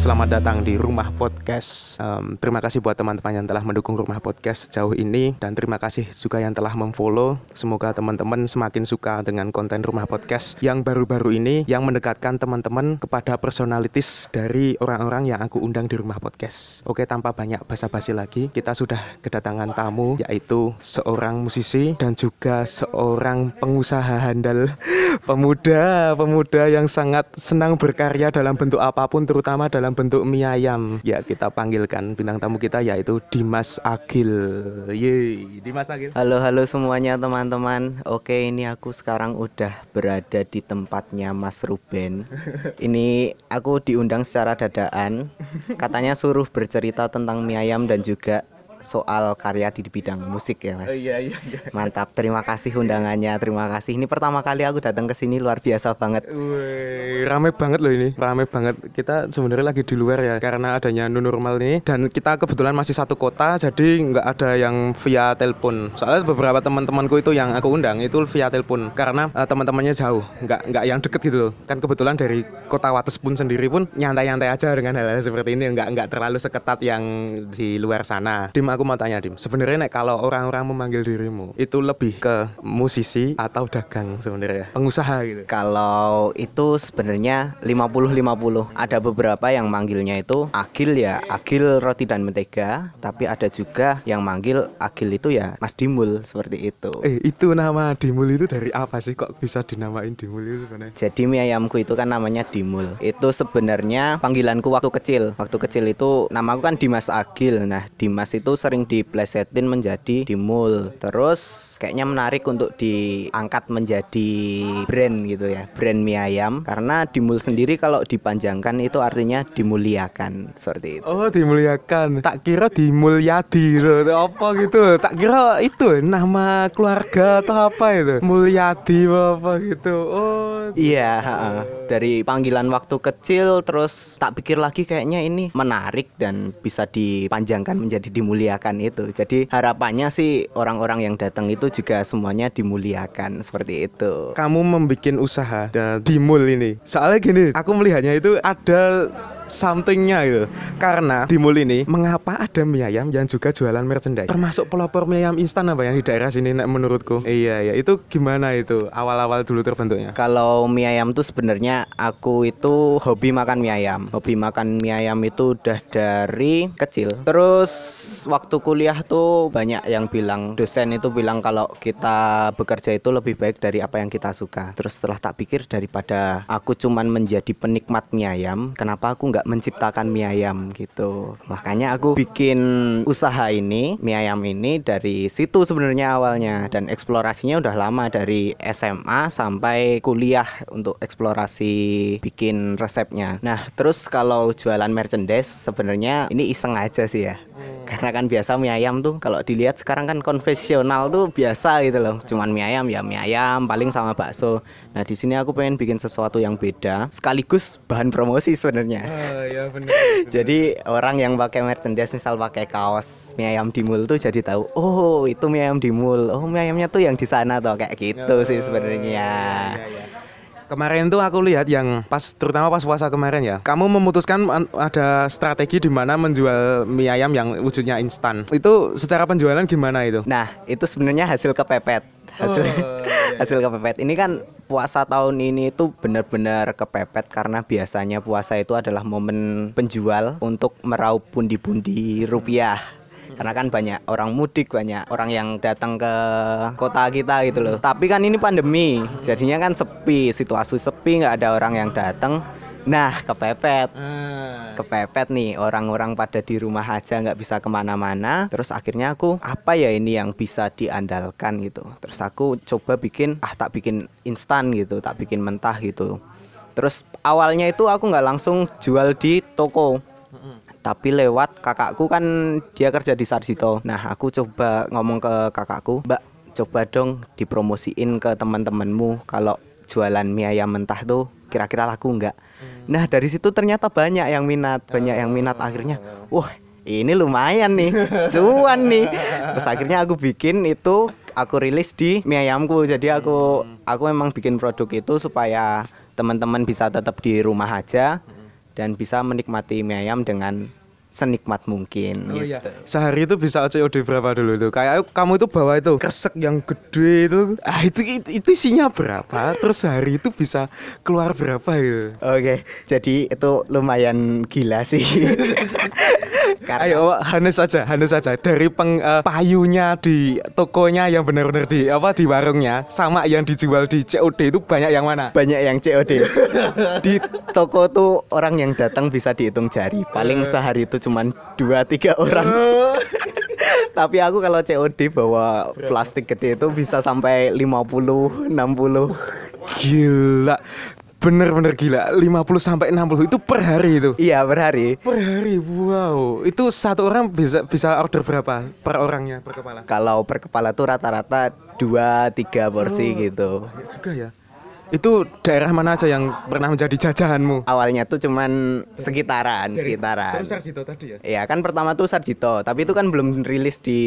Selamat datang di Rumah Podcast. Um, terima kasih buat teman-teman yang telah mendukung Rumah Podcast sejauh ini dan terima kasih juga yang telah memfollow. Semoga teman-teman semakin suka dengan konten Rumah Podcast yang baru-baru ini yang mendekatkan teman-teman kepada personalitis dari orang-orang yang aku undang di Rumah Podcast. Oke, tanpa banyak basa-basi lagi, kita sudah kedatangan tamu yaitu seorang musisi dan juga seorang pengusaha handal pemuda, pemuda yang sangat senang berkarya dalam bentuk apa pun terutama dalam bentuk mie ayam. Ya, kita panggilkan bintang tamu kita yaitu Dimas Agil. Yeay, Dimas Agil. Halo halo semuanya teman-teman. Oke, ini aku sekarang udah berada di tempatnya Mas Ruben. Ini aku diundang secara dadaan. Katanya suruh bercerita tentang mie ayam dan juga soal karya di bidang musik ya mas. Oh, iya iya iya. Mantap, terima kasih undangannya, terima kasih. Ini pertama kali aku datang ke sini luar biasa banget. Wih, rame banget loh ini, rame banget. Kita sebenarnya lagi di luar ya karena adanya new normal nih dan kita kebetulan masih satu kota jadi nggak ada yang via telepon. Soalnya beberapa teman-temanku itu yang aku undang itu via telepon karena uh, teman-temannya jauh, nggak nggak yang deket gitu loh. Kan kebetulan dari kota Wates pun sendiri pun nyantai-nyantai aja dengan hal-hal seperti ini, nggak nggak terlalu seketat yang di luar sana. Dim aku mau tanya Dim, sebenarnya nek kalau orang-orang memanggil dirimu itu lebih ke musisi atau dagang sebenarnya, pengusaha gitu. Kalau itu sebenarnya 50-50. Ada beberapa yang manggilnya itu Agil ya, Agil roti dan mentega, tapi ada juga yang manggil Agil itu ya Mas Dimul seperti itu. Eh itu nama Dimul itu dari apa sih kok bisa dinamain Dimul itu sebenarnya? Jadi mie ayamku itu kan namanya Dimul. Itu sebenarnya panggilanku waktu kecil. Waktu kecil itu namaku kan Dimas Agil. Nah, Dimas itu sering diplesetin menjadi Dimul. Terus kayaknya menarik untuk diangkat menjadi brand gitu ya, brand mie ayam karena Dimul sendiri kalau dipanjangkan itu artinya dimuliakan seperti itu. Oh dimuliakan, tak kira dimulyadi gitu, apa gitu, tak kira itu nama keluarga atau apa itu, mulyadi apa gitu. Oh Iya, dari panggilan waktu kecil terus tak pikir lagi kayaknya ini menarik dan bisa dipanjangkan menjadi dimuliakan itu. Jadi harapannya sih orang-orang yang datang itu juga semuanya dimuliakan seperti itu. kamu membuat usaha dan Dimul ini. Soalnya gini, aku melihatnya itu ada somethingnya gitu karena di mall ini mengapa ada mie ayam yang juga jualan merchandise termasuk pelopor mie ayam instan apa yang di daerah sini menurutku iya iya itu gimana itu awal-awal dulu terbentuknya Kalau mie ayam tuh sebenarnya aku itu hobi makan mie ayam. Hobi makan mie ayam itu udah dari kecil. Terus waktu kuliah tuh banyak yang bilang dosen itu bilang kalau kita bekerja itu lebih baik dari apa yang kita suka. Terus setelah tak pikir daripada aku cuman menjadi penikmat mie ayam, kenapa aku nggak menciptakan mie ayam gitu. Makanya aku bikin usaha ini, mie ayam ini dari situ sebenarnya awalnya dan eksplorasinya udah lama dari SMA sampai kuliah untuk eksplorasi bikin resepnya. Nah, terus kalau jualan merchandise sebenarnya ini iseng aja sih ya. Karena kan biasa mie ayam tuh kalau dilihat sekarang kan konvensional tuh biasa gitu loh. Cuman mie ayam ya mie ayam paling sama bakso. Nah, di sini aku pengen bikin sesuatu yang beda sekaligus bahan promosi sebenarnya. oh benar Jadi orang yang pakai merchandise misal pakai kaos mie ayam di mall tuh jadi tahu, oh itu mie ayam di mall. Oh mie ayamnya tuh yang di sana tuh kayak gitu sih sebenarnya. Kemarin tuh aku lihat yang pas terutama pas puasa kemarin ya. Kamu memutuskan an- ada strategi di mana menjual mie ayam yang wujudnya instan. Itu secara penjualan gimana itu? Nah, itu sebenarnya hasil kepepet. Hasil iya, hasil kepepet. Ini kan puasa tahun ini itu benar-benar kepepet karena biasanya puasa itu adalah momen penjual untuk meraup pundi-pundi rupiah. Karena kan banyak orang mudik, banyak orang yang datang ke kota kita gitu loh. Tapi kan ini pandemi, jadinya kan sepi, situasi sepi, nggak ada orang yang datang. Nah, kepepet. Kepepet nih orang-orang pada di rumah aja nggak bisa ke mana-mana. Terus akhirnya aku apa ya ini yang bisa diandalkan gitu? Terus aku coba bikin ah tak bikin instan gitu tak bikin mentah gitu. Terus awalnya itu aku nggak langsung jual di toko tapi lewat kakakku kan dia kerja di Sarjito. Nah aku coba ngomong ke kakakku mbak coba dong dipromosiin ke teman-temanmu kalau jualan mie ayam mentah tuh kira-kira laku nggak? Nah dari situ ternyata banyak yang minat, banyak yang minat. Akhirnya, wah ini lumayan nih, cuan nih. Terus akhirnya aku bikin itu, aku rilis di mie ayamku. Jadi aku aku memang bikin produk itu supaya teman-teman bisa tetap di rumah aja dan bisa menikmati mie ayam dengan senikmat mungkin Oh iya. gitu. Sehari itu bisa COD berapa dulu tuh? Kayak kamu itu bawa itu kresek yang gede itu. Ah itu itu, itu isinya berapa? Terus sehari itu bisa keluar berapa gitu? Oke, jadi itu lumayan gila sih. Karena Ayo Hanes saja, Hanes saja dari peng, eh, payunya di tokonya yang benar-benar di apa di warungnya sama yang dijual di COD itu banyak yang mana? banyak yang COD. Di toko tuh orang yang datang bisa dihitung jari. Paling sehari itu cuman 2 3 orang. Tapi aku kalau COD bawa plastik gede itu bisa sampai 50, 60. Gila. Bener-bener gila 50 sampai 60 itu per hari itu. Iya, per hari. Per hari, wow. Itu satu orang bisa bisa order berapa per orangnya per kepala? Kalau per kepala tuh rata-rata 2 3 porsi gitu. Banyak juga ya. Itu daerah mana aja yang pernah menjadi jajahanmu? Awalnya tuh cuman sekitaran, sekitaran. Sarjito tadi ya. Iya kan pertama tuh Sarjito, tapi itu kan belum rilis di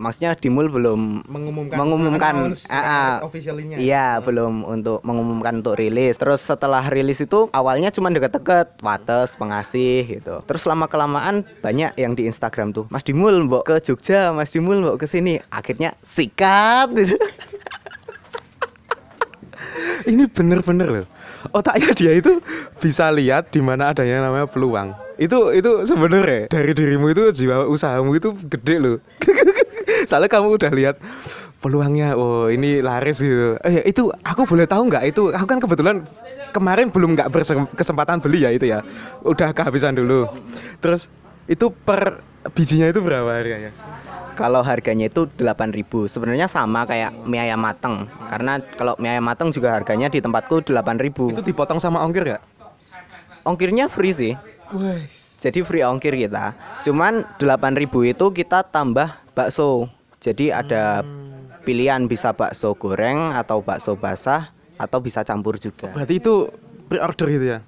maksudnya di mall belum Mengumumkan mengumumkan announce- ah, ah. announce officialnya. Iya, belum untuk mengumumkan untuk rilis. Terus setelah rilis itu awalnya cuma deket-deket, Wates, Pengasih gitu. Terus lama kelamaan banyak yang di Instagram tuh, Mas Dimul mbok ke Jogja, Mas Dimul mbok ke sini. Akhirnya sikat gitu. Ini bener-bener loh. Otaknya dia itu bisa lihat di mana adanya namanya peluang. Itu itu sebenarnya dari dirimu itu jiwa usahamu itu gede loh. Soalnya kamu udah lihat peluangnya, oh ini laris gitu. Eh itu aku boleh tahu nggak itu? Aku kan kebetulan kemarin belum nggak berkesempatan beli ya itu ya. Udah kehabisan dulu. Terus itu per bijinya itu berapa harganya? Kalau harganya itu 8.000 Sebenarnya sama kayak mie ayam mateng Karena kalau mie ayam mateng juga harganya di tempatku 8.000 Itu dipotong sama ongkir nggak? Ongkirnya free sih Jadi free ongkir kita. Cuman 8.000 itu kita tambah bakso. Jadi ada pilihan bisa bakso goreng atau bakso basah atau bisa campur juga. Berarti itu pre-order gitu ya?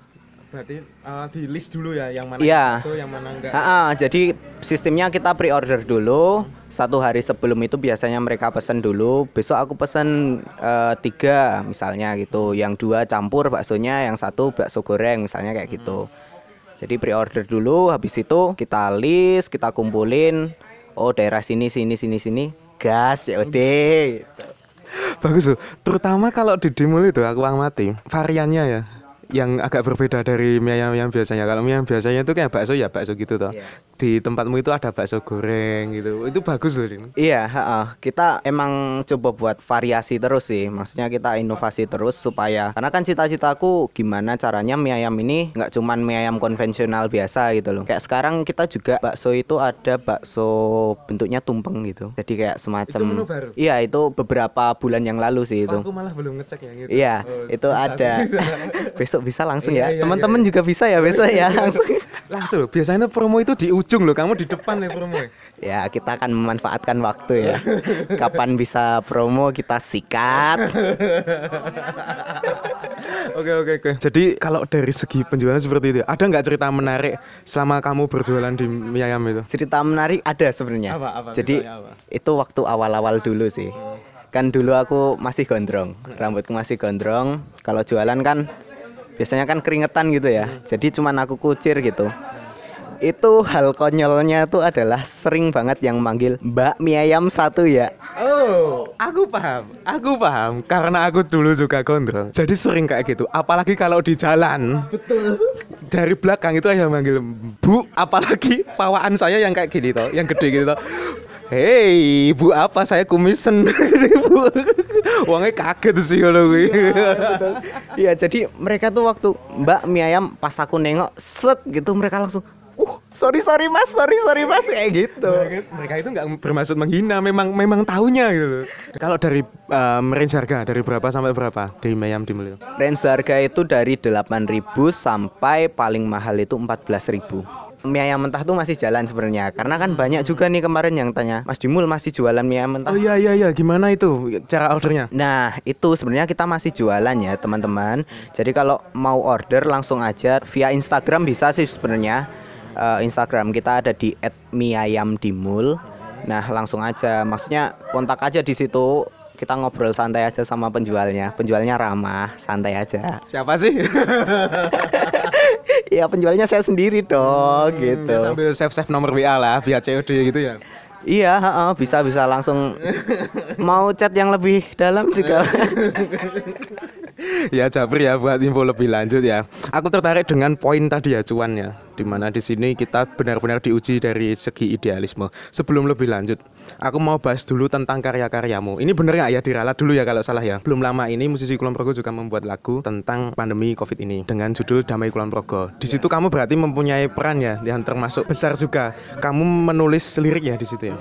Berarti uh, di list dulu ya yang mana Iya. bakso, yang mana enggak. Ha-ha, jadi sistemnya kita pre-order dulu. Satu hari sebelum itu biasanya mereka pesen dulu. Besok aku pesen eh, tiga misalnya gitu. Yang dua campur baksonya, yang satu bakso goreng misalnya kayak gitu. Jadi pre-order dulu. Habis itu kita list, kita kumpulin. Oh daerah sini, sini, sini, sini. Gas, COD. Bagus tuh. Terutama kalau di Dimul itu aku amati variannya ya yang agak berbeda dari mie ayam yang biasanya. Kalau mie ayam biasanya itu kayak bakso ya bakso gitu toh. Iya. Di tempatmu itu ada bakso goreng gitu. Itu bagus loh, Dim. Iya, ha-ha. kita emang coba buat variasi terus sih. Maksudnya kita inovasi terus supaya karena kan cita-citaku gimana caranya mie ayam ini nggak cuman mie ayam konvensional biasa gitu loh. Kayak sekarang kita juga bakso itu ada bakso bentuknya tumpeng gitu. Jadi kayak semacam Itu menu baru? Iya, itu beberapa bulan yang lalu sih itu. Aku malah belum ngecek ya gitu. Iya, Oh, itu bisa, ada. bisa. besok bisa langsung Iya, ya. iya, Teman-teman iya, juga bisa ya besok ya langsung. Langsung loh. Biasanya promo itu di ujung loh. Kamu di depan nih promo. Ya, kita akan memanfaatkan waktu ya. Kapan bisa promo kita sikat. Oke oke oke. Jadi kalau dari segi penjualan seperti itu, ada nggak cerita menarik selama kamu berjualan di mie ayam itu? Cerita menarik ada sebenarnya. Apa, apa, Jadi apa? itu waktu awal-awal dulu sih. Kan dulu aku masih gondrong, rambutku masih gondrong. Kalau jualan kan biasanya kan keringetan gitu ya. Jadi cuman aku kucir gitu. Itu hal konyolnya tuh adalah sering banget yang manggil Mbak mie ayam satu ya. Oh, aku paham, aku paham karena aku dulu juga gondrong. Jadi sering kayak gitu. Apalagi kalau di jalan. Betul. Dari belakang itu aja manggil Bu, apalagi pawaan saya yang kayak gini toh, yang gede gitu toh. Hei, Bu apa? Saya kumisen. Bu. Uangnya kaget sih kalau gue. Iya, jadi mereka tuh waktu Mbak mie ayam pas aku nengok set gitu mereka langsung Uh, sorry sorry mas, sorry sorry mas kayak gitu. Mereka, mereka itu nggak bermaksud menghina, memang memang tahunya gitu. Kalau dari um, range harga dari berapa sampai berapa di Mayam di Mulyo? Range harga itu dari 8.000 sampai paling mahal itu 14.000. Mie ayam mentah tuh masih jalan sebenarnya karena kan banyak juga nih kemarin yang tanya Mas Dimul masih jualan mie ayam mentah Oh iya iya iya, gimana itu cara ordernya? Nah itu sebenarnya kita masih jualan ya teman-teman Jadi kalau mau order langsung aja via Instagram bisa sih sebenarnya Eh, Instagram kita ada di @miayamdimul. Nah langsung aja. Maksudnya kontak aja di situ. Kita ngobrol santai aja sama penjualnya. Penjualnya ramah santai aja. Siapa sih? ya penjualnya saya sendiri dong Hmm, gitu. ya sambil save save nomor WA lah via COD gitu ya? Iya, heeh, bisa bisa langsung. Mau chat yang lebih dalam juga. ya Jabri ya buat info lebih lanjut ya. Aku tertarik dengan poin tadi ya cuan ya, di mana di sini kita benar-benar diuji dari segi idealisme. Sebelum lebih lanjut, aku mau bahas dulu tentang karya-karyamu. Ini bener nggak ya diralat dulu ya kalau salah ya. Belum lama ini musisi Kulon Progo juga membuat lagu tentang pandemi COVID ini dengan judul Damai Kulon Progo. Di situ kamu berarti mempunyai peran ya, yang termasuk besar juga. Kamu menulis lirik ya di situ ya.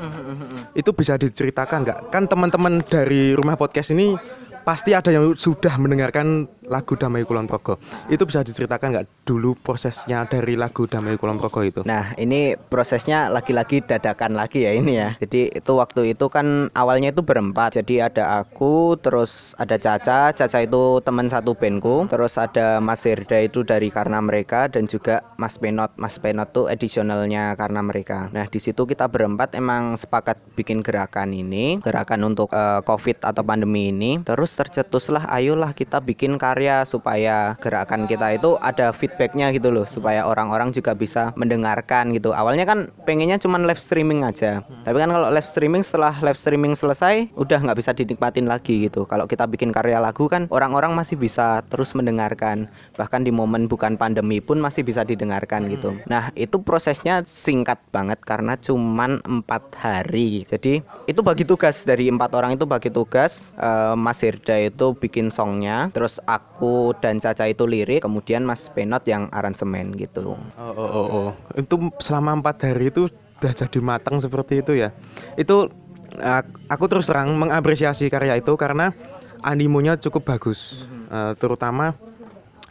Itu bisa diceritakan nggak? Kan teman-teman dari rumah podcast ini pasti ada yang sudah mendengarkan lagu Damai Kulon Progo. Itu bisa diceritakan nggak dulu prosesnya dari lagu Damai Kulon Progo itu? Nah, ini prosesnya lagi-lagi dadakan lagi ya ini ya. Jadi itu waktu itu kan awalnya itu berempat. Jadi ada aku, terus ada Caca. Caca itu teman satu bandku. Terus ada Mas Herda itu dari Karena Mereka dan juga Mas Penot. Mas Penot tuh edisionalnya Karena Mereka. Nah, di situ kita berempat emang sepakat bikin gerakan ini, gerakan untuk eh, Covid atau pandemi ini. Terus tercetuslah ayolah kita bikin karya supaya gerakan kita itu ada feedbacknya gitu loh supaya orang-orang juga bisa mendengarkan gitu. Awalnya kan pengennya cuman live streaming aja. Tapi kan kalau live streaming setelah live streaming selesai udah nggak bisa dinikmatin lagi gitu. Kalau kita bikin karya lagu kan orang-orang masih bisa terus mendengarkan. Bahkan di momen bukan pandemi pun masih bisa didengarkan gitu. Nah itu prosesnya singkat banget karena cuman empat hari. Jadi itu bagi tugas. Dari empat orang itu bagi tugas Eh, Mas Hirda itu bikin songnya terus aku dan Caca itu lirik kemudian Mas Penot yang aransemen gitu Oh, oh, oh, oh. Itu selama empat hari itu udah jadi matang seperti itu ya. Itu ak- aku terus terang mengapresiasi karya itu karena animonya cukup bagus, Eh, terutama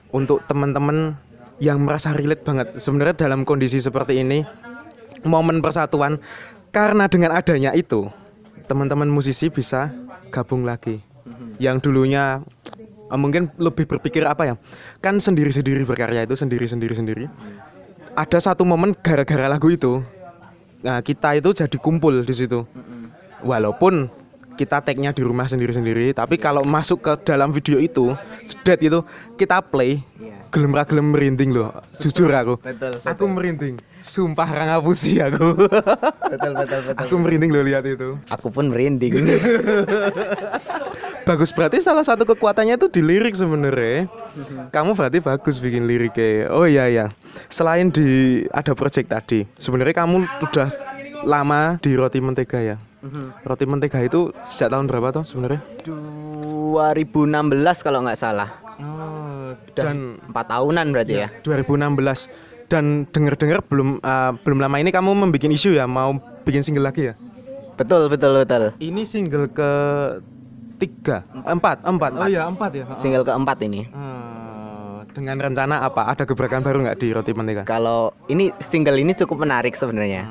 untuk teman-teman yang merasa relate banget. Sebenarnya dalam kondisi seperti ini, momen persatuan karena dengan adanya itu teman-teman musisi bisa gabung lagi. Yang dulunya eh, mungkin lebih berpikir apa ya? Kan sendiri-sendiri berkarya itu sendiri-sendiri sendiri. Ada satu momen gara-gara lagu itu, nah kita itu jadi kumpul di situ. Walaupun kita tag-nya di rumah sendiri-sendiri, tapi kalau masuk ke dalam video itu, jedet itu kita play, gelem ra gelem merinding loh. Jujur aku. betul Aku merinding. Sumpah ra ngapusi aku. betul betul betul aku merinding loh lihat itu. aku pun merinding Bagus berarti salah satu kekuatannya itu di lirik sebenarnya. Kamu berarti bagus bikin liriknya. Oh iya ya. Selain di ada project tadi, sebenarnya kamu udah lama di roti mentega ya. Roti mentega itu sejak tahun berapa tuh sebenarnya? 2016 kalau nggak salah Oh, dan empat tahunan berarti ya 2016 dan denger-dengar belum eh, belum lama ini kamu membuat isu ya mau bikin single lagi ya? betul betul betul Ini single ke tiga, empat, empat. Oh iya empat ya. single keempat ini Eh, dengan rencana apa? Ada gebrakan baru nggak di roti mentega? Kalau ini single ini cukup menarik sebenarnya.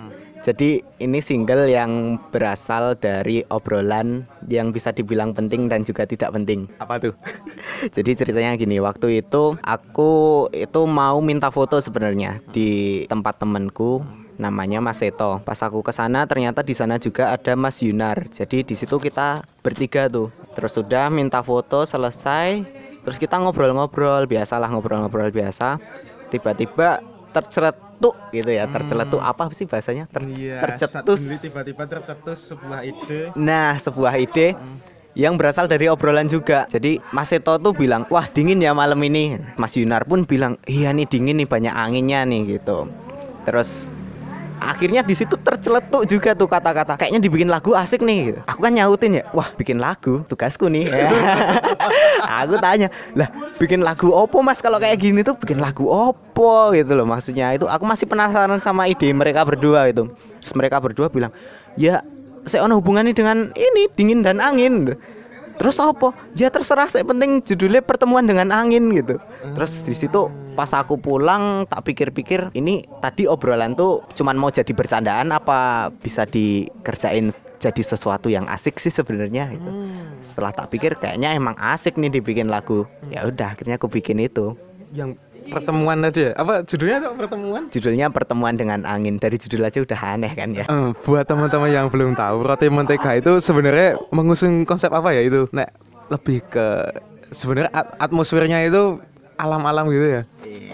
Jadi ini single yang berasal dari obrolan yang bisa dibilang penting dan juga tidak penting. Apa tuh? Jadi ceritanya gini, waktu itu aku itu mau minta foto sebenarnya di tempat temenku namanya Mas Seto. Pas aku ke sana ternyata di sana juga ada Mas Yunar. Jadi di situ kita bertiga tuh. Terus sudah minta foto selesai, terus kita ngobrol-ngobrol biasalah ngobrol-ngobrol biasa. Tiba-tiba terceletuk gitu ya. Terceletuk apa sih bahasanya? Ter- tercetus. tiba-tiba tercetus sebuah ide. Nah, sebuah ide yang berasal dari obrolan juga. Jadi Mas Seto tuh bilang, wah dingin ya malam ini. Mas Yunar pun bilang, iya nih dingin nih banyak anginnya nih gitu. Terus akhirnya di situ terceletuk juga tuh kata-kata. Kayaknya dibikin lagu asik nih gitu. aku kan nyautin ya wah bikin lagu tugasku nih. Aku tanya lah bikin lagu opo mas? Kalau kayak gini tuh bikin lagu opo? Gitu loh maksudnya itu aku masih penasaran sama ide mereka berdua itu. Terus mereka berdua bilang ya saya ono hubungannya dengan ini dingin dan angin terus apa? Ya terserah saya penting judulnya pertemuan dengan angin gitu. Terus di situ pas aku pulang tak pikir-pikir ini tadi obrolan tuh cuman mau jadi bercandaan apa bisa dikerjain jadi sesuatu yang asik sih sebenarnya gitu. Setelah tak pikir kayaknya emang asik nih dibikin lagu. Ya udah akhirnya aku bikin itu. Yang pertemuan tadi ya? Apa judulnya tuh pertemuan? judulnya pertemuan dengan angin dari judul aja udah aneh kan ya Eh, buat teman-teman yang belum tahu, roti mentega itu sebenarnya mengusung konsep apa ya itu? Nek lebih ke sebenarnya at- atmosfernya itu alam-alam gitu ya.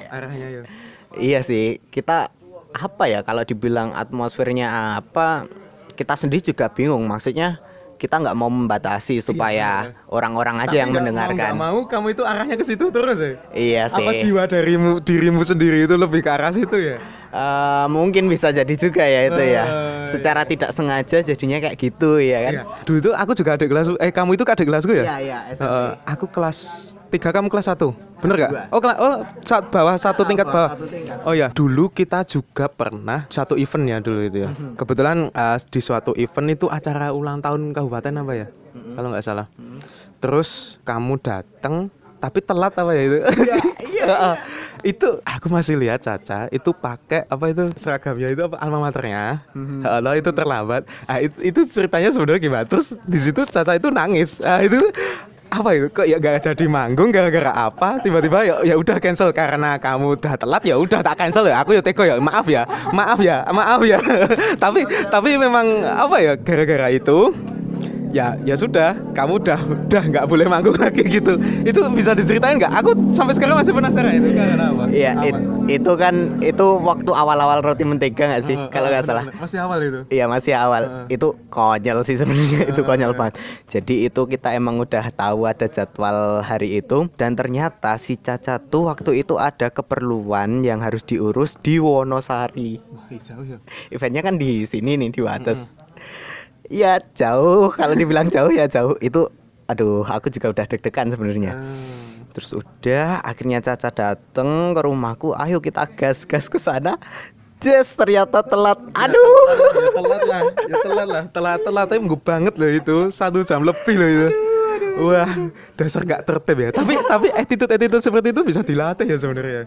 Arahnya ya. Iya sih, kita apa ya kalau dibilang atmosfernya apa, kita sendiri juga bingung. Maksudnya kita nggak mau membatasi supaya orang-orang aja Tapi yang nggak mau, mendengarkan. nggak mau kamu itu arahnya ke situ terus ya Iya sih. apa jiwa darimu dirimu sendiri itu lebih ke arah situ ya Eh, mungkin bisa jadi juga ya itu ya. Eh, Secara tidak sengaja jadinya kayak gitu ya kan. Iya. dulu tuh aku juga adik kelas eh kamu itu adik kelasku ya Iya, iya. Heeh, aku kelas tiga kamu kelas satu bener gak? Oh, kelas oh saat bawah satu tingkat bawah bawah. satu tingkat. Oh ya, dulu kita juga pernah satu event ya dulu itu ya. Mhm. Kebetulan eh, di suatu event itu acara ulang tahun kabupaten apa ya? Mhm. Kalau nggak salah. Terus kamu datang tapi telat apa ya itu? Heeh. Itu aku masih lihat Caca itu pakai apa itu seragamnya itu apa alma maternya. Mhm. Heeh, itu terlambat. Ah, itu, itu ceritanya sebenarnya gimana? Terus di situ Caca itu nangis. Ah, itu apa itu kok ya gak jadi manggung gara-gara apa tiba-tiba ya ya udah cancel karena kamu udah telat ya udah tak cancel ya aku ya teko ya maaf ya maaf ya maaf ya tapi tapi memang apa ya gara-gara itu ya ya sudah kamu udah udah nggak boleh manggung lagi gitu itu bisa diceritain nggak aku sampai sekarang masih penasaran itu karena apa Iya, it- itu kan itu waktu awal-awal roti mentega nggak sih? Eh, Kalau nggak salah. bener-bener. masih awal itu Iya masih awal Heeh. itu konyol sih sebenarnya itu Eh, konyol eh. banget. Jadi itu kita emang udah tahu ada jadwal hari itu dan ternyata si Caca tuh waktu itu ada keperluan yang harus diurus di Wonosari. Wah, jauh ya Eventnya kan di sini nih di Wates. Iya jauh kalau dibilang jauh ya jauh itu. Aduh aku juga udah deg-degan sebenarnya. Hmm. Terus udah akhirnya Caca dateng ke rumahku, ayo kita gas-gas ke sana. Jess ternyata telat. Aduh. ya telat lah ya telat lah telat telat tapi nggak banget loh itu satu jam lebih loh itu wah dasar gak tertib ya tapi tapi attitude attitude seperti itu bisa dilatih ya sebenarnya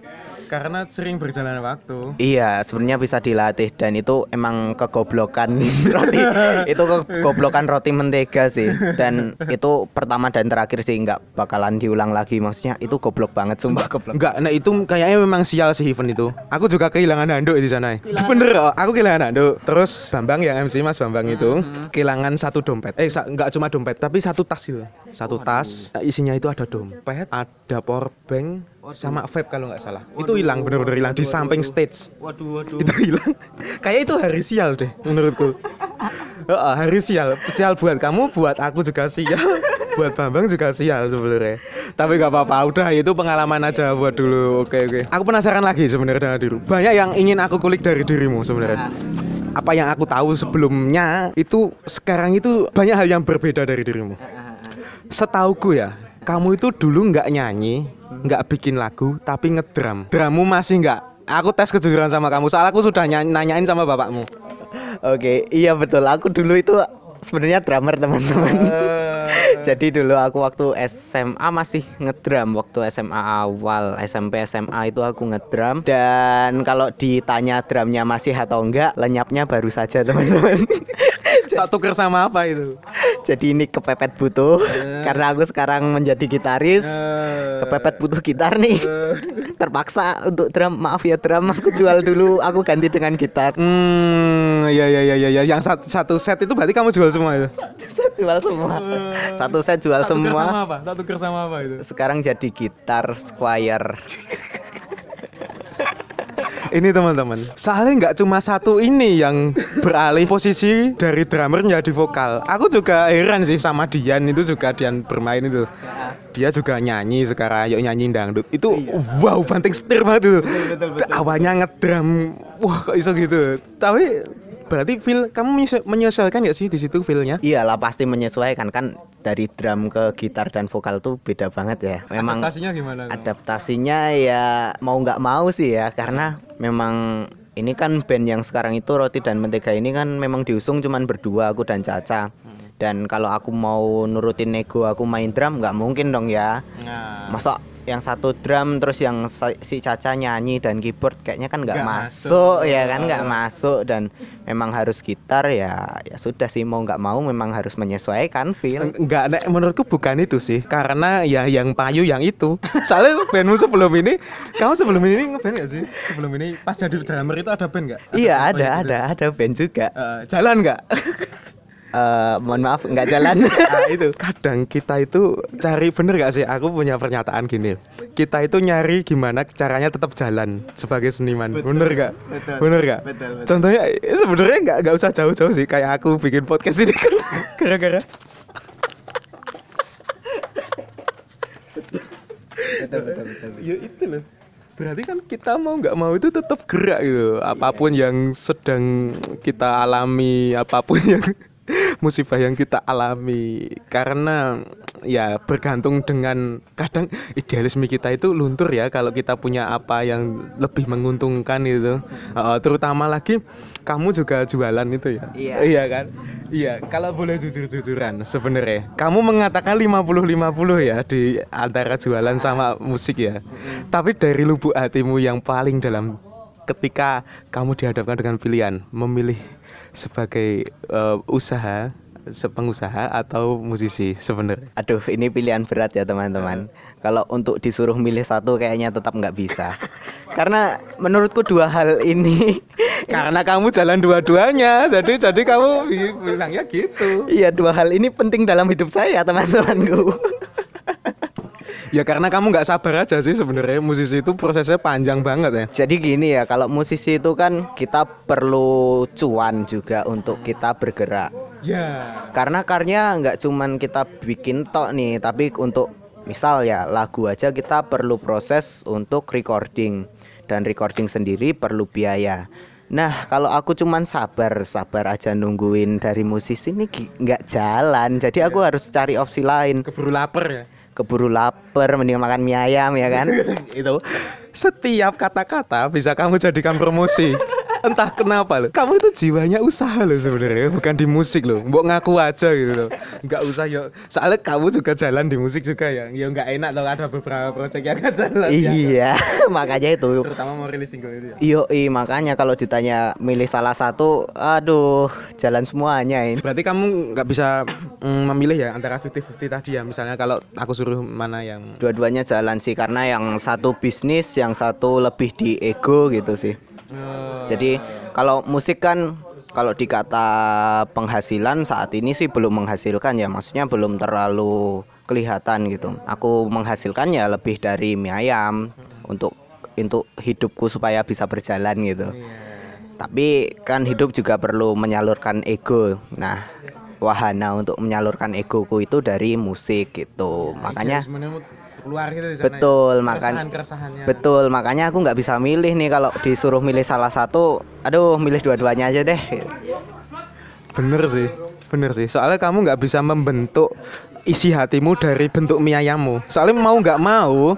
karena sering berjalan waktu Iya, sebenarnya bisa dilatih dan itu emang kegoblokan roti. itu kegoblokan roti mentega sih. Dan itu pertama dan terakhir sih nggak bakalan diulang lagi. Maksudnya itu goblok banget, sumpah goblok. Enggak, nah itu kayaknya memang sial sih event itu. Aku juga kehilangan handuk di sana. Bener, aku kehilangan handuk. Terus Bambang yang MC Mas Bambang itu kehilangan satu dompet. Eh, enggak cuma dompet, tapi satu tas itu. Satu tas, nah, isinya itu ada dompet, ada power sama vape kalau nggak salah. Itu hilang, bener-bener hilang di samping stage. Waduh, waduh. Itu hilang. Kayak itu hari sial deh menurutku. Heeh, hari sial. Sial buat kamu, buat aku juga sial. buat Bambang juga sial sebenarnya. Tapi nggak apa-apa, udah itu pengalaman aja buat dulu. Oke oke. Aku penasaran lagi sebenarnya dengan dirimu. Banyak yang ingin aku kulik dari dirimu sebenarnya. Apa yang aku tahu sebelumnya itu sekarang itu banyak hal yang berbeda dari dirimu. Setauku ya, kamu itu dulu nggak nyanyi, nggak bikin lagu, tapi ngedram. Drummu masih nggak. Aku tes kejujuran sama kamu, soal aku sudah ny- nanyain sama bapakmu. Oke, iya betul. Aku dulu itu sebenarnya drummer teman-teman. Jadi dulu aku waktu SMA masih ngedrum waktu SMA awal SMP SMA itu aku ngedrum dan kalau ditanya drumnya masih atau enggak lenyapnya baru saja teman-teman. tak tuker sama apa itu? Jadi ini kepepet butuh karena aku sekarang menjadi gitaris. Kepepet butuh gitar nih. Terpaksa untuk drum. Maaf ya drum aku jual dulu. Aku ganti dengan gitar. Hmm, ya ya ya ya ya. Yang satu, satu set itu berarti kamu jual semua itu? Jual semua. Satu set jual Tak tuker sama semua. apa? Tak tuker sama apa itu? Sekarang jadi gitar Squire. Ini teman-teman, soalnya nggak cuma satu ini yang beralih posisi dari drummer menjadi vokal. Aku juga heran sih sama Dian itu juga Dian bermain itu. Dia juga nyanyi sekarang, yuk nyanyi dangdut. Itu wow banting setir banget itu. Awalnya ngedrum, wah kok iso gitu. Tapi berarti feel kamu menyesu- menyesuaikan nggak sih di situ feelnya? Iyalah pasti menyesuaikan kan dari drum ke gitar dan vokal tuh beda banget ya. Memang Adaptasinya gimana? adaptasinya ya mau nggak mau sih ya karena memang ini kan band yang sekarang itu roti dan mentega ini kan memang diusung cuman berdua aku dan Caca dan kalau aku mau nurutin nego aku main drum nggak mungkin dong ya Nah, masa yang satu drum terus yang si Caca nyanyi dan keyboard kayaknya kan nggak Nggak masuk, masuk. ya kan nggak masuk dan memang harus gitar ya ya sudah sih mau nggak mau memang harus menyesuaikan feel Enggak, nek, menurutku bukan itu sih Karena ya yang payu yang itu Soalnya bandmu sebelum ini Kamu sebelum ini ngeband gak sih? Sebelum ini pas jadi drummer itu ada band gak? iya ada ada ada band juga Eh, jalan nggak? eh, mohon maaf nggak jalan. Nah, itu kadang kita itu cari bener gak sih? Aku punya pernyataan gini. Kita itu nyari gimana caranya tetap jalan sebagai seniman. bener gak? betul, bener gak? betul, betul. Contohnya eh, sebenarnya nggak nggak usah jauh-jauh sih. Kayak aku bikin podcast ini kan gara-gara betul, betul, betul. ya itu loh. Berarti kan kita mau nggak mau itu tetap gerak gitu. Apa pun yang sedang kita alami, apa pun yang musibah yang kita alami. Karena ya bergantung dengan kadang idealisme kita itu luntur ya kalau kita punya apa yang lebih menguntungkan itu. Uh, terutama lagi kamu juga jualan itu ya? Iya. iya kan? Iya kalau boleh jujur-jujuran sebenarnya kamu mengatakan 50-50 ya di antara jualan sama musik ya. Tapi dari lubuk hatimu yang paling dalam ketika kamu dihadapkan dengan pilihan memilih sebagai eh, usaha pengusaha atau musisi sebenarnya Aduh, ini pilihan berat ya teman-teman. Kalau untuk disuruh milih satu kayaknya tetap nggak bisa. Karena menurutku dua hal ini karena kamu jalan dua-duanya jadi jadi kamu bi- bilangnya gitu Iya dua hal ini penting dalam hidup saya teman-temanku. ya karena kamu nggak sabar aja sih sebenarnya. Musisi itu prosesnya panjang banget ya. Jadi gini ya kalau musisi itu kan kita perlu cuan juga untuk kita bergerak. ya. Karena karya nggak cuman kita bikin tok nih, tapi untuk misal ya lagu aja kita perlu proses untuk recording. Dan recording sendiri perlu biaya. Nah kalau aku cuman sabar sabar aja nungguin dari musisi ini nggak jalan, jadi aku harus cari opsi lain. keburu lapar ya Keburu lapar, mending makan mie ayam ya kan? itu setiap kata-kata bisa kamu jadikan promosi entah kenapa loh kamu itu jiwanya usaha loh sebenarnya bukan di musik loh mbok ngaku aja gitu loh nggak usah ya soalnya kamu juga jalan di musik juga ya ya nggak enak loh ada beberapa project yang nggak jalan ya. iya, makanya itu. terutama mau rilis single itu ya Iyo, makanya kalau ditanya milih salah satu, aduh, jalan semuanya ini. berarti kamu nggak bisa mm, memilih ya antara 50-50 tadi ya misalnya kalau aku suruh mana yang Dua-duanya jalan sih karena yang satu bisnis, yang satu lebih di ego gitu sih. Jadi kalau musik kan kalau dikata penghasilan saat ini sih belum menghasilkan ya, maksudnya belum terlalu kelihatan gitu. Aku menghasilkan ya lebih dari mie ayam untuk untuk hidupku supaya bisa berjalan gitu. Tapi kan hidup juga perlu menyalurkan ego. Nah, wahana untuk menyalurkan egoku itu dari musik gitu. Makanya keluar gitu di sana ya. betul makanya keresahannya betul makanya aku nggak bisa milih nih kalau disuruh milih salah satu. Aduh, milih dua-duanya aja deh. Bener sih, bener sih. Soalnya kamu nggak bisa membentuk isi hatimu dari bentuk mie ayammu. Soalnya mau nggak mau,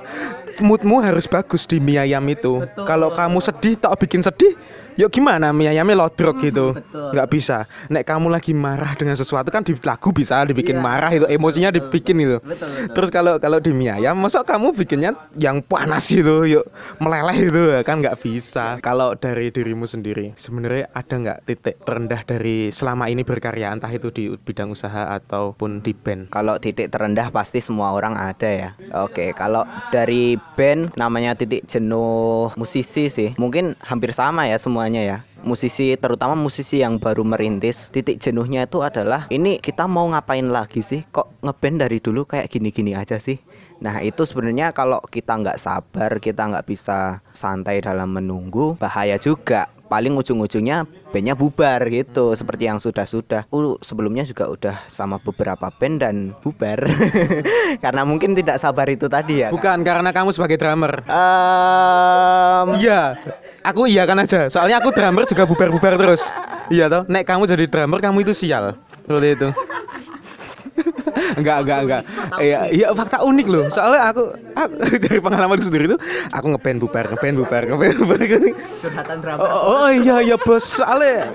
moodmu harus bagus di mie ayam itu. Kalau kamu sedih, tak bikin sedih, yuk gimana mie ayamnya lodrok gitu. betul. Nggak bisa. Nek kamu lagi marah dengan sesuatu kan di lagu bisa dibikin Iya, marah itu, emosinya dibikin itu. Betul, betul. Terus kalau kalau di mie ayam, masa kamu bikinnya yang panas itu, yuk meleleh itu kan nggak bisa. Kalau dari dirimu sendiri, sebenarnya ada nggak titik terendah dari selama ini berkarya, entah itu di bidang usaha ataupun di band? Kalau titik terendah pasti semua orang ada ya. Oke, kalau dari band namanya titik jenuh musisi sih. Mungkin hampir sama ya semuanya ya. Musisi terutama musisi yang baru merintis, titik jenuhnya itu adalah ini kita mau ngapain lagi sih? Kok ngeband dari dulu kayak gini-gini aja sih? Nah itu sebenarnya kalau kita nggak sabar, kita nggak bisa santai dalam menunggu, bahaya juga. Paling ujung-ujungnya bandnya bubar gitu, seperti yang sudah-sudah. Aku sebelumnya juga udah sama beberapa band dan bubar, karena mungkin tidak sabar itu tadi ya. Bukan karena kamu sebagai drummer. Em, Iya, aku iya kan aja. Soalnya aku drummer juga bubar-bubar terus. Iya toh. Nek kamu jadi drummer, kamu itu sial. Seperti itu. Enggak, enggak, enggak. Iya, iya fakta unik loh. Soalnya aku, aku dari pengalaman sendiri itu aku ngeband bubar, ngeband bubar, ngeband bubar. curhatan drama. Oh, oh, oh, iya iya bos. Soalnya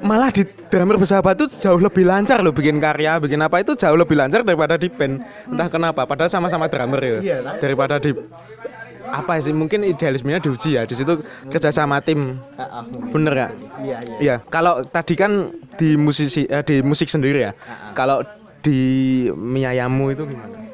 malah di drummer bersahabat tuh jauh lebih lancar loh bikin karya, bikin apa itu jauh lebih lancar daripada di band. Entah kenapa, padahal sama-sama drummer ya. Iya? Daripada di apa sih mungkin idealismenya diuji ya di situ kerja sama tim Ah, ah, bener nggak Iya, iya. Iya, kalau tadi kan di musisi eh, di musik sendiri ya. Kalau di Miayamu itu gimana?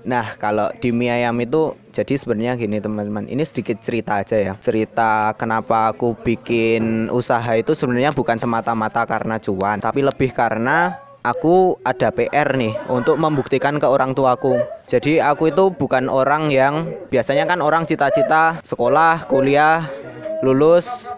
Nah, kalau di mie ayam itu jadi sebenarnya gini teman-teman, ini sedikit cerita aja ya. Cerita kenapa aku bikin usaha itu sebenarnya bukan semata-mata karena cuan, tapi lebih karena aku ada PR nih untuk membuktikan ke orang tuaku. Jadi aku itu bukan orang yang biasanya kan orang cita-cita sekolah, kuliah, lulus,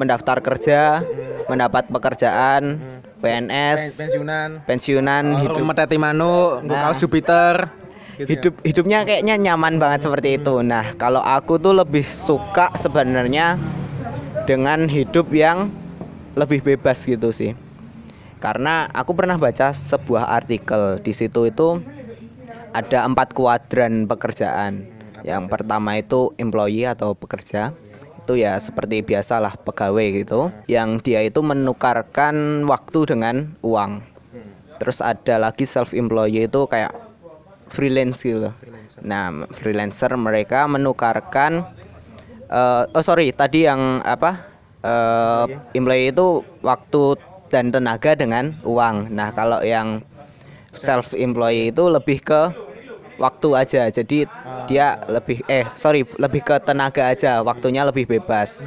mendaftar kerja, mendapat pekerjaan, PNS, pensiunan pensiunan, hidup hidup meteti manuk Nah. kaos Jupiter gitu ya. hidup hidupnya kayaknya nyaman banget seperti itu. Nah, kalau aku tuh lebih suka sebenarnya dengan hidup yang lebih bebas gitu sih. Karena aku pernah baca sebuah artikel di situ itu ada empat kuadran pekerjaan. Yang pertama itu employee atau pekerja. Itu ya seperti biasalah pegawai gitu. Yang dia itu menukarkan waktu dengan uang. Terus ada lagi self employee itu kayak freelance gitu. Nah, freelancer mereka menukarkan eh, oh sorry, tadi yang apa? eh employee itu waktu dan tenaga dengan uang. Nah, kalau yang self employee itu lebih ke waktu aja. Jadi dia lebih eh sorry, lebih ke tenaga aja, waktunya lebih bebas.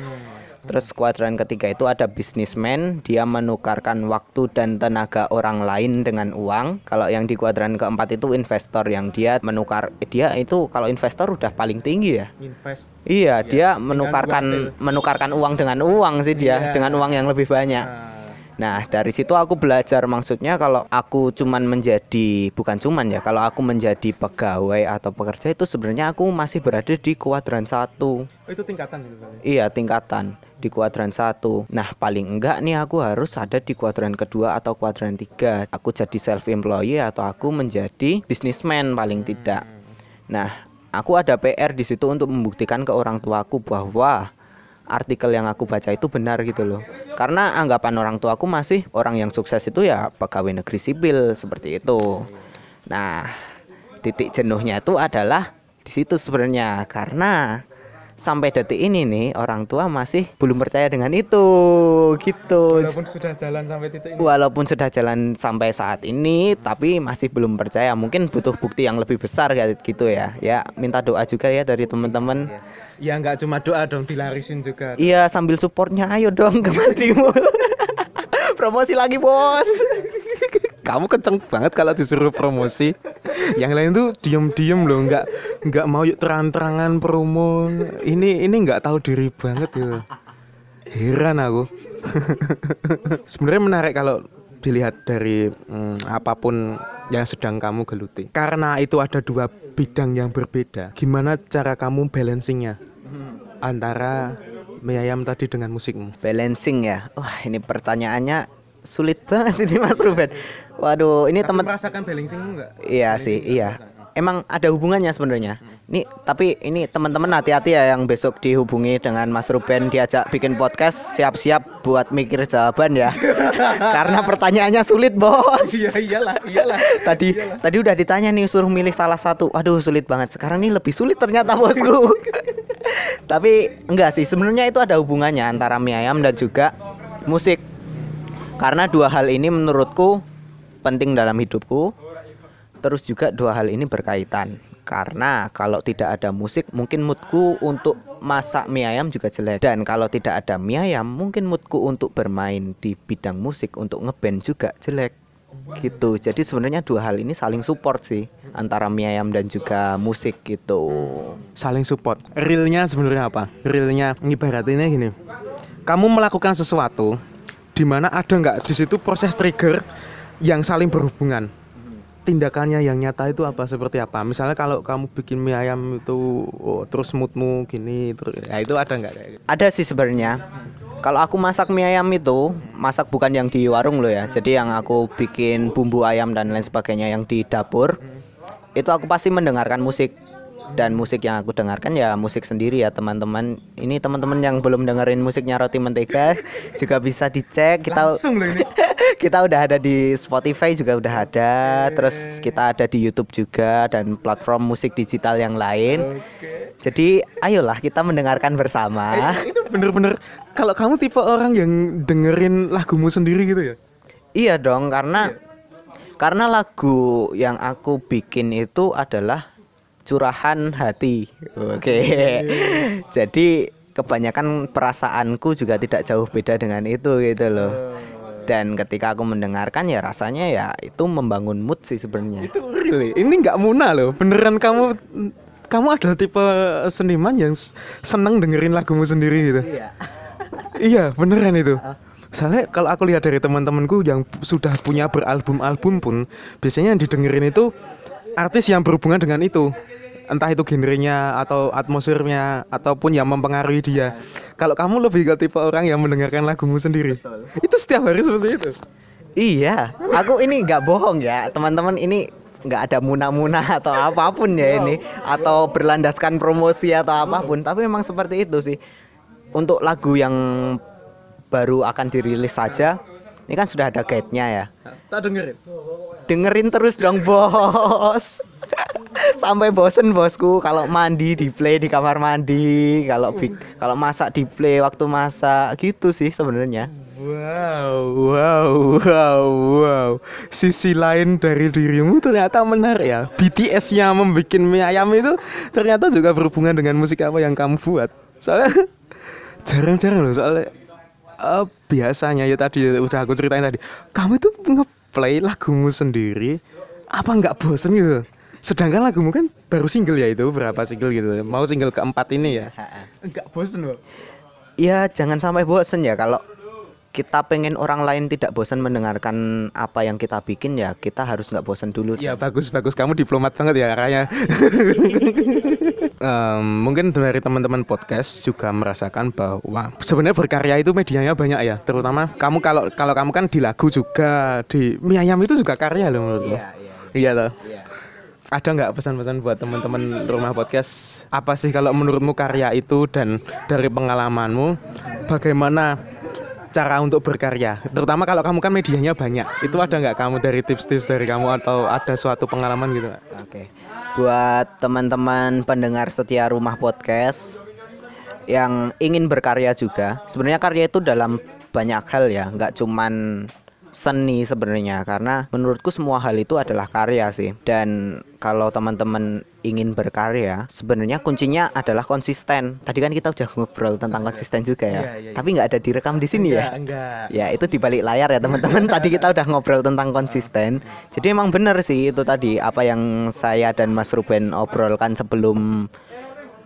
Terus kuadran ketiga itu ada businessman, dia menukarkan waktu dan tenaga orang lain dengan uang. Kalau yang di kuadran keempat itu investor yang dia menukar eh, dia itu kalau investor udah paling tinggi ya. invest Iya, dia dengan menukarkan uang menukarkan uang dengan uang sih dia, Iya. dengan uang yang lebih banyak. Nah, dari situ aku belajar maksudnya kalau aku cuman menjadi bukan cuman ya, kalau aku menjadi pegawai atau pekerja itu sebenarnya aku masih berada di kuadran satu. oh, itu tingkatan gitu Bang. Iya, tingkatan di kuadran satu. Nah, paling enggak nih aku harus ada di kuadran kedua atau kuadran tiga. Aku jadi self employee atau aku menjadi businessman paling tidak. Nah, aku ada PR di situ untuk membuktikan ke orang tuaku bahwa artikel yang aku baca itu benar gitu loh. Karena anggapan orang tuaku masih orang yang sukses itu ya pegawai negeri sipil seperti itu. Nah, titik jenuhnya itu adalah di situ sebenarnya karena sampai detik ini nih orang tua masih belum percaya dengan itu gitu. walaupun sudah jalan sampai titik ini Walaupun sudah jalan sampai saat ini, tapi masih belum percaya. Mungkin butuh bukti yang lebih besar kayak gitu ya. Ya, minta doa juga ya dari teman-teman. ya nggak cuma doa dong dilarisin juga Iya, sambil supportnya ayo dong ke Mas Dimo. Promosi lagi, Bos. Kamu kenceng banget kalau disuruh promosi. Yang lain tuh diem-diem loh nggak nggak mau yuk terang-terangan promo. Ini ini nggak tahu diri banget ya. Heran aku. Sebenarnya menarik kalau dilihat dari mm, apa pun yang sedang kamu geluti. Karena itu ada dua bidang yang berbeda. Gimana cara kamu balancingnya? Antara mie ayam tadi dengan musikmu. Balancing ya. Wah, ini pertanyaannya sulit banget ini Mas Ruben. Waduh, ini teman merasakan balancingmu nggak Iya sih, iya. Emang ada hubungannya sebenarnya. Nih, tapi ini teman-teman hati-hati ya yang besok dihubungi dengan Mas Ruben diajak bikin podcast, siap-siap buat mikir jawaban ya. Karena pertanyaannya sulit, Bos. iya iyalah iyalah Tadi tadi udah ditanya nih suruh milih salah satu. Aduh, sulit banget. Sekarang ini lebih sulit ternyata, Bosku. tapi enggak sih, sebenarnya itu ada hubungannya antara mie ayam dan juga musik. Karena dua hal ini menurutku penting dalam hidupku. Terus juga dua hal ini berkaitan. Karena kalau tidak ada musik, mungkin moodku untuk masak mie ayam juga jelek. Dan kalau tidak ada mie ayam, mungkin moodku untuk bermain di bidang musik untuk ngeband juga jelek. Gitu. Jadi sebenarnya dua hal ini saling support sih antara mie ayam dan juga musik gitu. saling support. Realnya sebenarnya apa? Realnya ibaratnya gini. Kamu melakukan sesuatu di mana ada nggak di situ proses trigger yang saling berhubungan. Tindakannya yang nyata itu apa seperti apa? Misalnya kalau kamu bikin mie ayam itu oh, terus moodmu gini, terus ya itu ada nggak? Ada sih sebenarnya. Kalau aku masak mie ayam itu, masak bukan yang di warung loh ya. Jadi yang aku bikin bumbu ayam dan lain sebagainya yang di dapur, itu aku pasti mendengarkan musik. Dan musik yang aku dengarkan ya musik sendiri ya teman-teman. Ini teman-teman yang belum dengerin musiknya Roti Mentega juga bisa dicek. Kita Langsung loh ini. kita udah ada di Spotify juga udah ada, terus kita ada di YouTube juga dan platform musik digital yang lain. Oke. Jadi ayolah kita mendengarkan bersama. Eh, itu bener-bener kalau kamu tipe orang yang dengerin lagumu sendiri gitu ya? Iya dong, karena karena lagu yang aku bikin itu adalah curahan hati. Oke. Jadi kebanyakan perasaanku juga tidak jauh beda dengan itu gitu loh. dan ketika aku mendengarkan ya rasanya ya itu membangun mood sih sebenarnya Itu really. Ini nggak muna loh. Beneran kamu kamu adalah tipe seniman yang s- seneng dengerin lagumu sendiri gitu. iya iya, beneran itu. Soalnya kalau aku lihat dari teman-temanku yang sudah punya beralbum-album pun biasanya yang didengerin itu artis yang berhubungan dengan itu. Entah itu genrenya atau atmosfernya ataupun yang mempengaruhi dia. Kalau kamu lebih ke tipe orang yang mendengarkan lagumu sendiri. Itu setiap hari seperti itu. Iya, aku ini nggak bohong ya, teman-teman ini nggak ada muna-muna atau apa pun ya ini, atau berlandaskan promosi atau apa pun, tapi memang seperti itu sih. Untuk lagu yang baru akan dirilis saja, ini kan sudah ada guide-nya ya. Tak dengerin. Dengerin terus dong bos. Sampai bosen bosku kalau mandi di play di kamar mandi, kalau kalau masak di play waktu masak gitu sih sebenarnya. Wow, wow, wow, wow. Sisi lain dari dirimu ternyata menarik ya. BTS-nya membuat mie ayam itu ternyata juga berhubungan dengan musik apa yang kamu buat. Soalnya jarang-jarang loh soalnya eh, biasanya ya tadi udah aku ceritain tadi. Kamu itu ngeplay lagumu sendiri apa nggak bosen gitu? Sedangkan lagumu kan baru single ya itu berapa single gitu. Mau single keempat ini ya. Enggak bosen loh. Ya jangan sampai bosen ya kalau kita pengen orang lain tidak bosan mendengarkan apa yang kita bikin ya kita harus nggak bosan dulu. Ya bagus bagus kamu diplomat banget ya Raya. Em, mungkin dari teman-teman podcast juga merasakan bahwa sebenarnya berkarya itu medianya banyak ya. Terutama kamu kalau kalau kamu kan di lagu juga di mie ayam itu juga karya loh menurutku. Iya, iya. Iya toh. Iya. Ada nggak pesan-pesan buat teman-teman rumah podcast? Apa sih kalau menurutmu karya itu dan dari pengalamanmu bagaimana cara untuk berkarya? Terutama kalau kamu kan medianya banyak. Itu ada nggak kamu dari tips-tips dari kamu atau ada suatu pengalaman gitu? Oke. Buat teman-teman pendengar setia rumah podcast yang ingin berkarya juga, sebenarnya karya itu dalam banyak hal ya, nggak cuman seni sebenarnya karena menurutku semua hal itu adalah karya sih dan kalau teman-teman ingin berkarya sebenarnya kuncinya adalah konsisten tadi kan kita udah ngobrol tentang konsisten juga ya Iya, iya, iya. tapi nggak ada direkam di sini ya enggak. Ya itu di balik layar ya teman-teman. tadi kita udah ngobrol tentang konsisten. Jadi emang bener sih itu tadi apa yang saya dan Mas Ruben obrolkan sebelum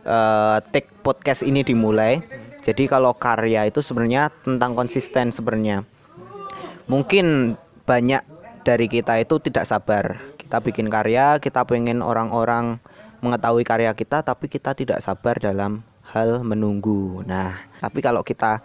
eh, take podcast ini dimulai. Jadi kalau karya itu sebenarnya tentang konsisten sebenarnya. Mungkin banyak dari kita itu tidak sabar. Kita bikin karya, kita pengen orang-orang mengetahui karya kita, tapi kita tidak sabar dalam hal menunggu. Nah, tapi kalau kita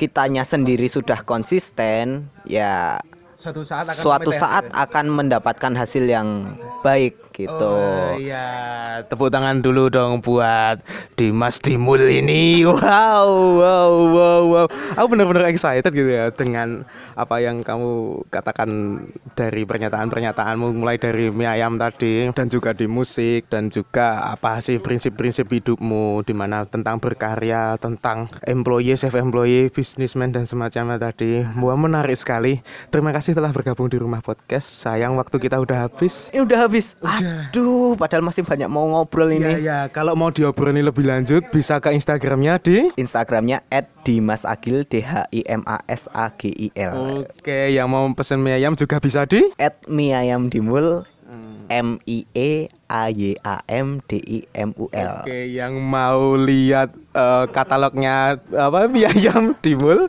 kitanya sendiri sudah konsisten, ya Suatu saat akan suatu ya, saat Ruben? akan mendapatkan hasil yang baik gitu. Oh iya, tepuk tangan dulu dong buat Dimas Dimul ini. Wow, wow, wow, wow. Aku benar-benar excited gitu ya dengan apa yang kamu katakan dari pernyataan-pernyataanmu mulai dari mie ayam tadi dan juga di musik dan juga apa sih prinsip-prinsip hidupmu di mana tentang berkarya, tentang employee, self employee, businessman dan semacamnya tadi. Wah, menarik sekali. Terima kasih telah bergabung di rumah podcast. Sayang waktu kita udah habis. Ini udah habis. Aduh, padahal masih banyak mau ngobrol Iya ini. ya, kalau mau diobrolin lebih lanjut bisa ke Instagramnya di Instagramnya @dimasagil d h i m a s a g i l. Oke, yang mau pesen mie ayam juga bisa di mie ayam dimul M I E A Y A M D I M U L. Oke, yang mau lihat eh, katalognya apa mie ayam di mana?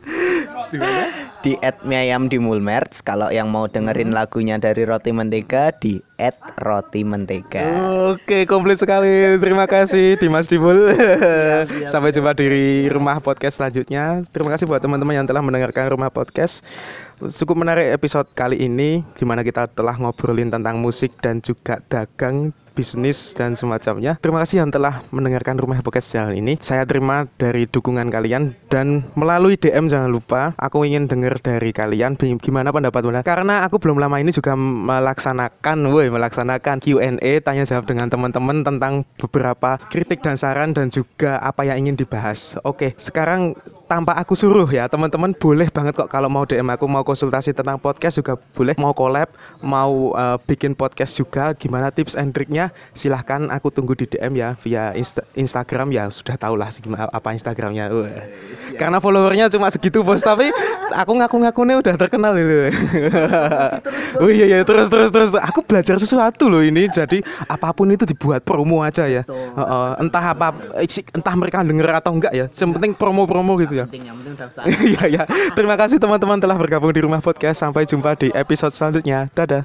Di at mie ayam dimul merch. Kalau yang mau dengerin lagunya dari roti mentega di at roti mentega. Oke, komplit sekali. Terima kasih Dimas Dimul. Sampai jumpa di rumah podcast selanjutnya. Terima kasih buat teman-teman yang telah mendengarkan rumah podcast. Cukup menarik episode kali ini di mana kita telah ngobrolin tentang musik dan juga dagang bisnis dan semacamnya. Terima kasih yang telah mendengarkan rumah podcast channel ini. Saya terima dari dukungan kalian dan melalui DM jangan lupa aku ingin dengar dari kalian gimana pendapat kalian karena aku belum lama ini juga melaksanakan woi melaksanakan Q&A tanya jawab dengan teman-teman tentang beberapa kritik dan saran dan juga apa yang ingin dibahas. Oke, sekarang tanpa aku suruh ya teman-teman boleh banget kok kalau mau DM aku mau konsultasi tentang podcast juga boleh mau collab mau eh, bikin podcast juga gimana tips and triknya silahkan aku tunggu di DM ya via Insta Instagram ya sudah tahu lah apa Instagramnya. Wah. Karena followernya cuma segitu bos tapi aku ngaku-ngakunya udah terkenal itu. oh iya iya terus terus terus. Aku belajar sesuatu loh ini jadi apa pun itu dibuat promo aja ya. Uh, uh, entah apa entah mereka denger atau enggak ya. Yang penting promo-promo gitu ya. Iya ya. Terima kasih teman-teman telah bergabung di Rumah Podcast. Sampai jumpa di episode selanjutnya. Dadah.